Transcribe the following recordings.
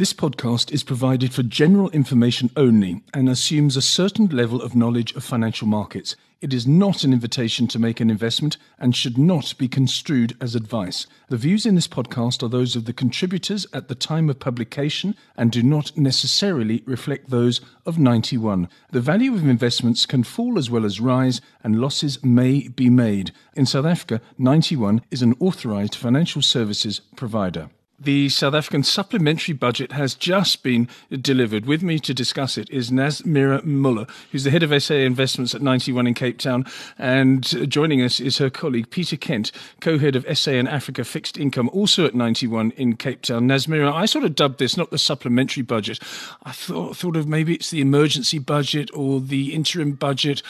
This podcast is provided for general information only and assumes a certain level of knowledge of financial markets. It is not an invitation to make an investment and should not be construed as advice. The views in this podcast are those of the contributors at the time of publication and do not necessarily reflect those of 91. The value of investments can fall as well as rise, and losses may be made. In South Africa, 91 is an authorized financial services provider. The South African supplementary budget has just been delivered. With me to discuss it is Nazmeera Moola, who's the head of SA Investments at 91 in Cape Town. And joining us is her colleague Peter Kent, co head of SA and Africa Fixed Income, also at 91 in Cape Town. Nazmeera, I sort of dubbed this not the supplementary budget. I thought, thought of maybe it's the emergency budget or the interim budget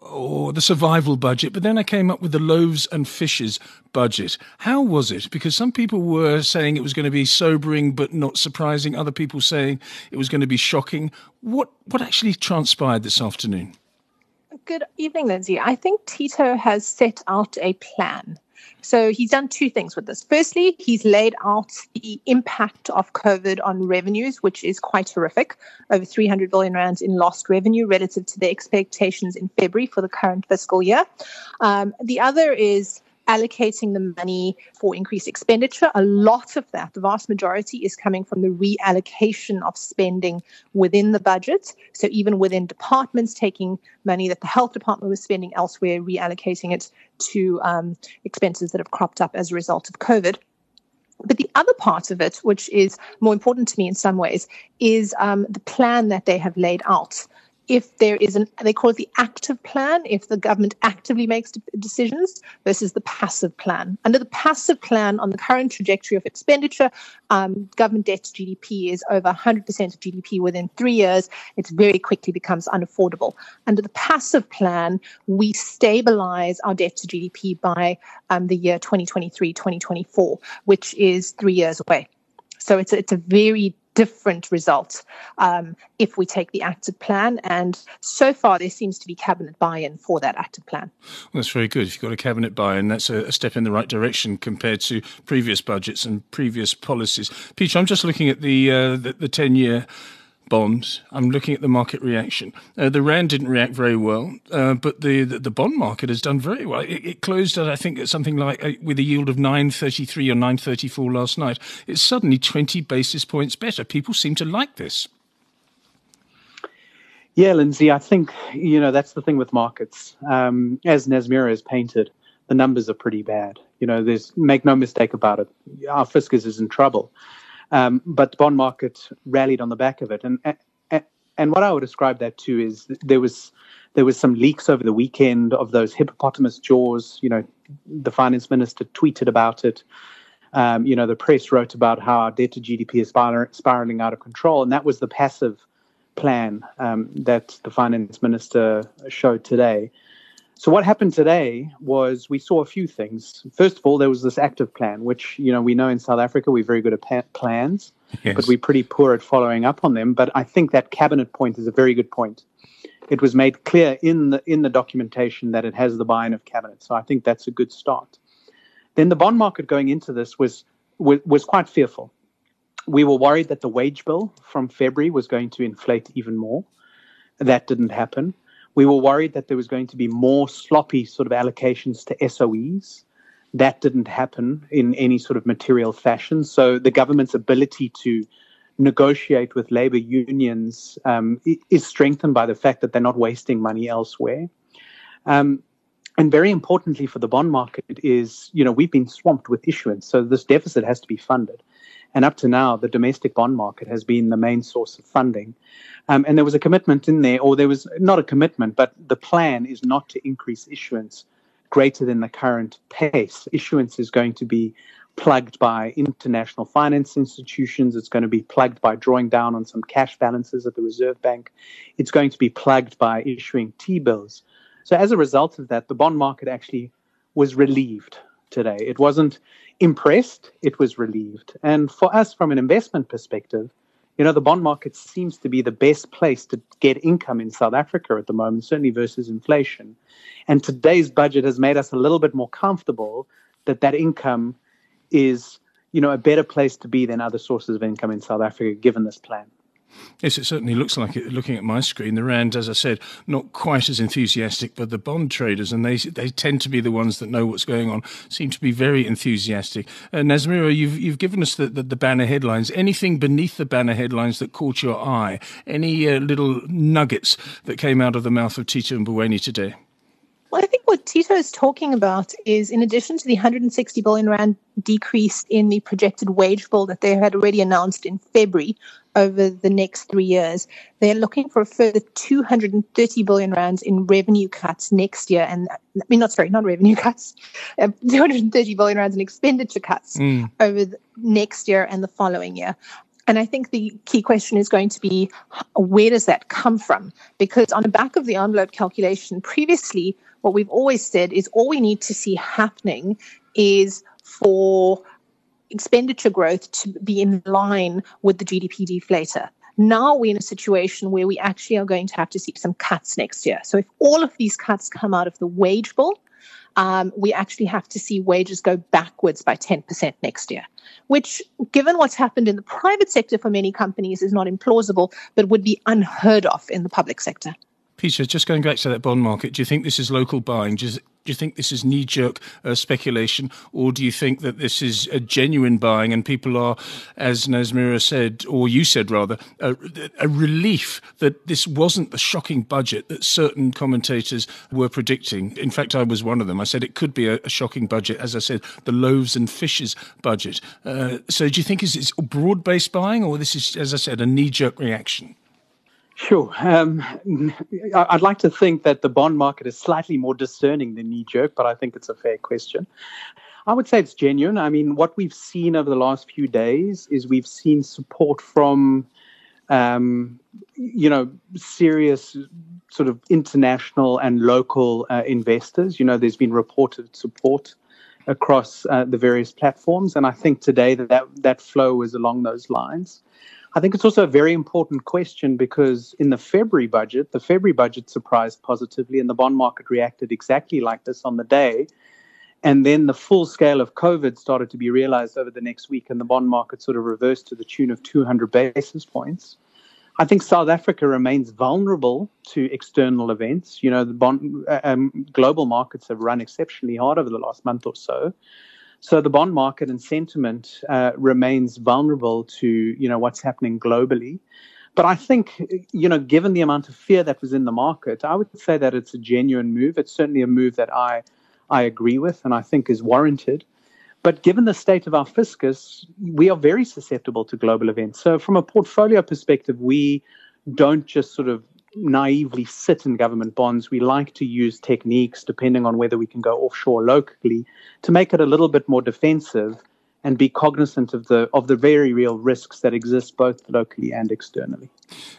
or the survival budget, but then I came up with the loaves and fishes budget. How was it? Because some people were saying it was going to be sobering but not surprising, other people saying it was going to be shocking. What what actually transpired this afternoon? Good evening, Lindsay. I think Tito has set out a plan so he's done two things with this. Firstly, he's laid out the impact of COVID on revenues, which is quite horrific over 300 billion rands in lost revenue relative to the expectations in February for the current fiscal year. Um, the other is allocating the money for increased expenditure. A lot of that, the vast majority, is coming from the reallocation of spending within the budget. So even within departments, taking money that the health department was spending elsewhere, reallocating it to um, expenses that have cropped up as a result of COVID. But the other part of it, which is more important to me in some ways, is um, the plan that they have laid out if there is an they call it the active plan if the government actively makes decisions versus the passive plan. Under the passive plan on the current trajectory of expenditure um, government debt to gdp is over 100% of gdp within three years. It very quickly becomes unaffordable. Under the passive plan we stabilize our debt to gdp by um, the year 2023 2024 which is three years away. So it's it's a very different result um, if we take the active plan. And so far, there seems to be cabinet buy-in for that active plan. Well, that's very good. If you've got a cabinet buy-in, that's a, a, step in the right direction compared to previous budgets and previous policies. Peter, I'm just looking at the uh, the, the ten-year bonds. I'm looking at the market reaction. Uh, the rand didn't react very well, uh, but the, the, the bond market has done very well. It, it closed at I think at something like uh, with a yield of 9.33 or 9.34 last night. It's suddenly 20 basis points better. People seem to like this. Yeah, Lindsay, I think you know that's the thing with markets. Um, as Nazmeera has painted, the numbers are pretty bad. You know, there's make no mistake about it. Our fiscus is in trouble. Um, but the bond market rallied on the back of it. And, and and what I would describe that to is there was there was some leaks over the weekend of those hippopotamus jaws. You know, the finance minister tweeted about it. Um, you know, the press wrote about how our debt to GDP is spiraling out of control, and that was the passive plan um, that the finance minister showed today. So what happened today was we saw a few things. First of all, there was this active plan, which you know we know in South Africa we're very good at pa- plans, yes. but we're pretty poor at following up on them. But I think that cabinet point is a very good point. It was made clear in the in the documentation that it has the buy-in of cabinet, so I think that's a good start. Then the bond market going into this was was, was quite fearful. We were worried that the wage bill from February was going to inflate even more. That didn't happen we were worried that there was going to be more sloppy sort of allocations to SOEs. That didn't happen in any sort of material fashion. So the government's ability to negotiate with labor unions um, is strengthened by the fact that they're not wasting money elsewhere. Um, and very importantly for the bond market is, you know, we've been swamped with issuance, so this deficit has to be funded. And up to now, the domestic bond market has been the main source of funding. Um, and there was a commitment in there, or there was not a commitment, but the plan is not to increase issuance greater than the current pace. Issuance is going to be plugged by international finance institutions. It's going to be plugged by drawing down on some cash balances at the Reserve Bank. It's going to be plugged by issuing T bills. So, as a result of that, the bond market actually was relieved today. It wasn't impressed, it was relieved. And for us, from an investment perspective, you know, the bond market seems to be the best place to get income in South Africa at the moment, certainly versus inflation. And today's budget has made us a little bit more comfortable that that income is you know, a better place to be than other sources of income in South Africa, given this plan. Yes, it certainly looks like it. Looking at my screen, the rand, as I said, not quite as enthusiastic, but the bond traders, and they they tend to be the ones that know what's going on, seem to be very enthusiastic. Uh, Nazmeera, you've you've given us the, the, the, banner headlines. Anything beneath the banner headlines that caught your eye? Any uh, little nuggets that came out of the mouth of Tito and Mboweni today? Well, I think what Tito is talking about is in addition to the 160 billion rand decrease in the projected wage bill that they had already announced in February over the next three years, they're looking for a further 230 billion rands in revenue cuts next year. And I mean, not sorry, not revenue cuts, uh, 230 billion rands in expenditure cuts mm. over the next year and the following year. And I think the key question is going to be where does that come from? Because on the back of the envelope calculation previously, what we've always said is all we need to see happening is for expenditure growth to be in line with the GDP deflator. Now we're in a situation where we actually are going to have to see some cuts next year. So if all of these cuts come out of the wage bill, um, we actually have to see wages go backwards by 10% next year, which, given what's happened in the private sector for many companies, is not implausible, but would be unheard of in the public sector. Peter, just going back to that bond market, do you think this is local buying? Do you, do you think this is knee jerk uh, speculation, or do you think that this is a genuine buying and people are, as Nazmeera said, or you said rather, a, a relief that this wasn't the shocking budget that certain commentators were predicting? In fact, I was one of them. I said it could be a, a shocking budget, as I said, the loaves and fishes budget. Uh, so do you think is it's broad based buying, or this is, as I said, a knee jerk reaction? Sure. Um, I'd like to think that the bond market is slightly more discerning than knee jerk, but I think it's a fair question. I would say it's genuine. I mean, what we've seen over the last few days is we've seen support from, um, you know, serious sort of international and local uh, investors. You know, there's been reported support across uh, the various platforms, and I think today that, that that flow is along those lines. I think it's also a very important question because in the February budget, the February budget surprised positively, and the bond market reacted exactly like this on the day. And then the full scale of COVID started to be realized over the next week, and the bond market sort of reversed to the tune of 200 basis points. I think South Africa remains vulnerable to external events. You know, the bond, um, global markets have run exceptionally hard over the last month or so. So the bond market and sentiment uh, remains vulnerable to you know what's happening globally. But I think, you know, given the amount of fear that was in the market, I would say that it's a genuine move. It's certainly a move that I, I agree with and I think is warranted. But given the state of our fiscus, we are very susceptible to global events. So, from a portfolio perspective, we don't just sort of naively sit in government bonds. We like to use techniques, depending on whether we can go offshore locally, to make it a little bit more defensive and be cognizant of the of the very real risks that exist both locally and externally.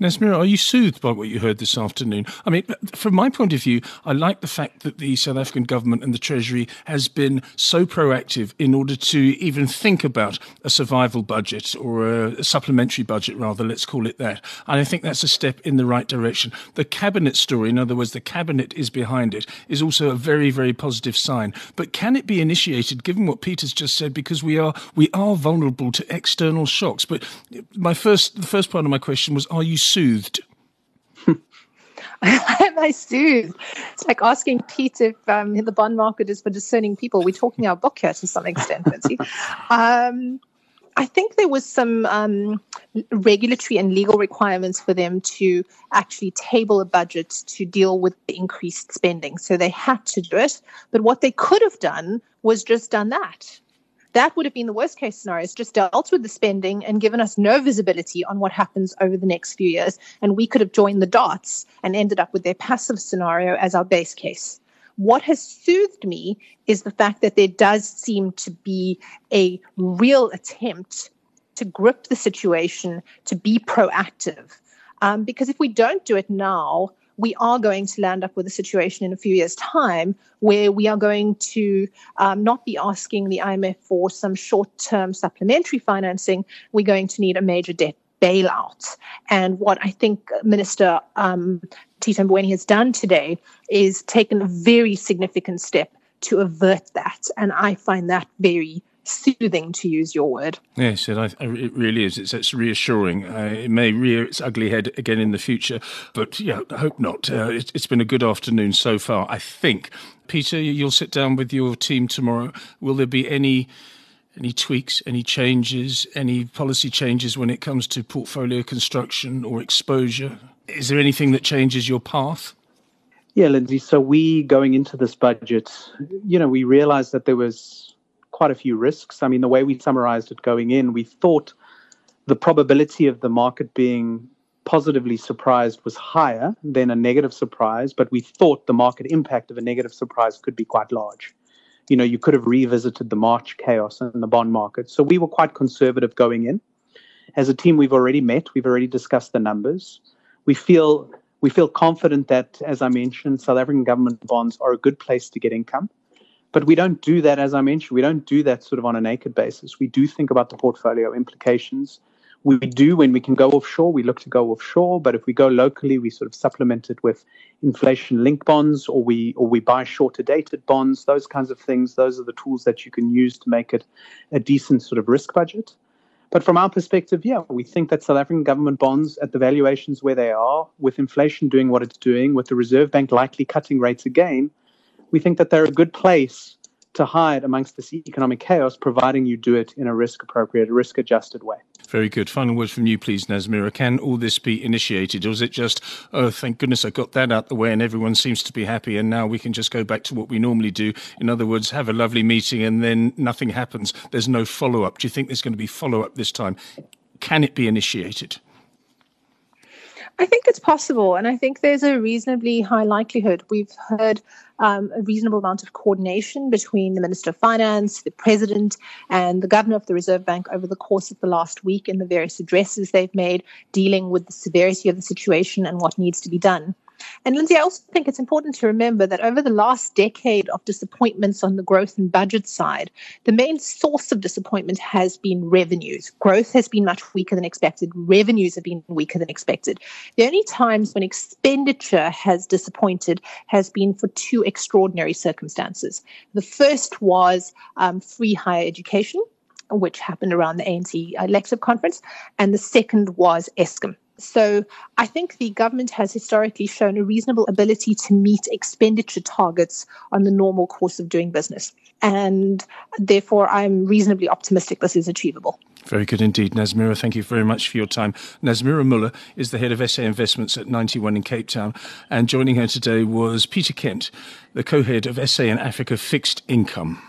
Nazmeera, are you soothed by what you heard this afternoon? I mean, from my point of view, I like the fact that the South African government and the Treasury has been so proactive in order to even think about a survival budget or a supplementary budget, rather, let's call it that. And I think that's a step in the right direction. The cabinet story, in other words, the cabinet is behind it, is also a very, very positive sign. But can it be initiated, given what Peter's just said, because we are we are vulnerable to external shocks? But my first, the first part of my question was are you soothed? Am I soothed? It's like asking Pete if um, the bond market is for discerning people. We're talking our book here to some extent, Lindsay. Um, I think there was some um, regulatory and legal requirements for them to actually table a budget to deal with the increased spending. So they had to do it. But what they could have done was just done that. That would have been the worst case scenario. It's just dealt with the spending and given us no visibility on what happens over the next few years. And we could have joined the dots and ended up with their passive scenario as our base case. What has soothed me is the fact that there does seem to be a real attempt to grip the situation, to be proactive. Um, because if we don't do it now, we are going to land up with a situation in a few years' time where we are going to um, not be asking the IMF for some short term supplementary financing. We're going to need a major debt bailout. And what I think Minister um, Tito Mboweni has done today is taken a very significant step to avert that. And I find that very soothing, to use your word. Yes, it, it really is. It's, it's reassuring. Uh, it may rear its ugly head again in the future, but yeah, I hope not. Uh, it, it's been a good afternoon so far, I think. Peter, you'll sit down with your team tomorrow. Will there be any any tweaks, any changes, any policy changes when it comes to portfolio construction or exposure? Is there anything that changes your path? Yeah, Lindsay. So we going into this budget, you know, we realized that there was quite a few risks. I mean, the way we summarized it going in, we thought the probability of the market being positively surprised was higher than a negative surprise, but we thought the market impact of a negative surprise could be quite large. You know, you could have revisited the March chaos in the bond market. So we were quite conservative going in. As a team, we've already met, we've already discussed the numbers. We feel we feel confident that, as I mentioned, South African government bonds are a good place to get income. But we don't do that, as I mentioned, we don't do that sort of on a naked basis. We do think about the portfolio implications. We do, when we can go offshore, we look to go offshore. But if we go locally, we sort of supplement it with inflation linked bonds or we or we buy shorter dated bonds, those kinds of things. Those are the tools that you can use to make it a decent sort of risk budget. But from our perspective, yeah, we think that South African government bonds at the valuations where they are, with inflation doing what it's doing, with the Reserve Bank likely cutting rates again, we think that they're a good place to hide amongst this economic chaos, providing you do it in a risk appropriate, risk adjusted way. Very good. Final word from you, please, Nazmeera. Can all this be initiated, or is it just, oh, thank goodness I got that out the way and everyone seems to be happy, and now we can just go back to what we normally do? In other words, have a lovely meeting and then nothing happens. There's no follow up. Do you think there's going to be follow up this time? Can it be initiated? I think it's possible, and I think there's a reasonably high likelihood. We've heard um, a reasonable amount of coordination between the Minister of Finance, the President, and the Governor of the Reserve Bank over the course of the last week in the various addresses they've made dealing with the severity of the situation and what needs to be done. And Lindsay, I also think it's important to remember that over the last decade of disappointments on the growth and budget side, the main source of disappointment has been revenues. Growth has been much weaker than expected. Revenues have been weaker than expected. The only times when expenditure has disappointed has been for two extraordinary circumstances. The first was um, free higher education, which happened around the ANC elective conference, and the second was Eskom. So I think the government has historically shown a reasonable ability to meet expenditure targets on the normal course of doing business. And therefore, I'm reasonably optimistic this is achievable. Very good indeed, Nazmeera. Thank you very much for your time. Nazmeera Moola is the head of SA Investments at Ninety One in Cape Town. And joining her today was Peter Kent, the co head of SA and Africa Fixed Income.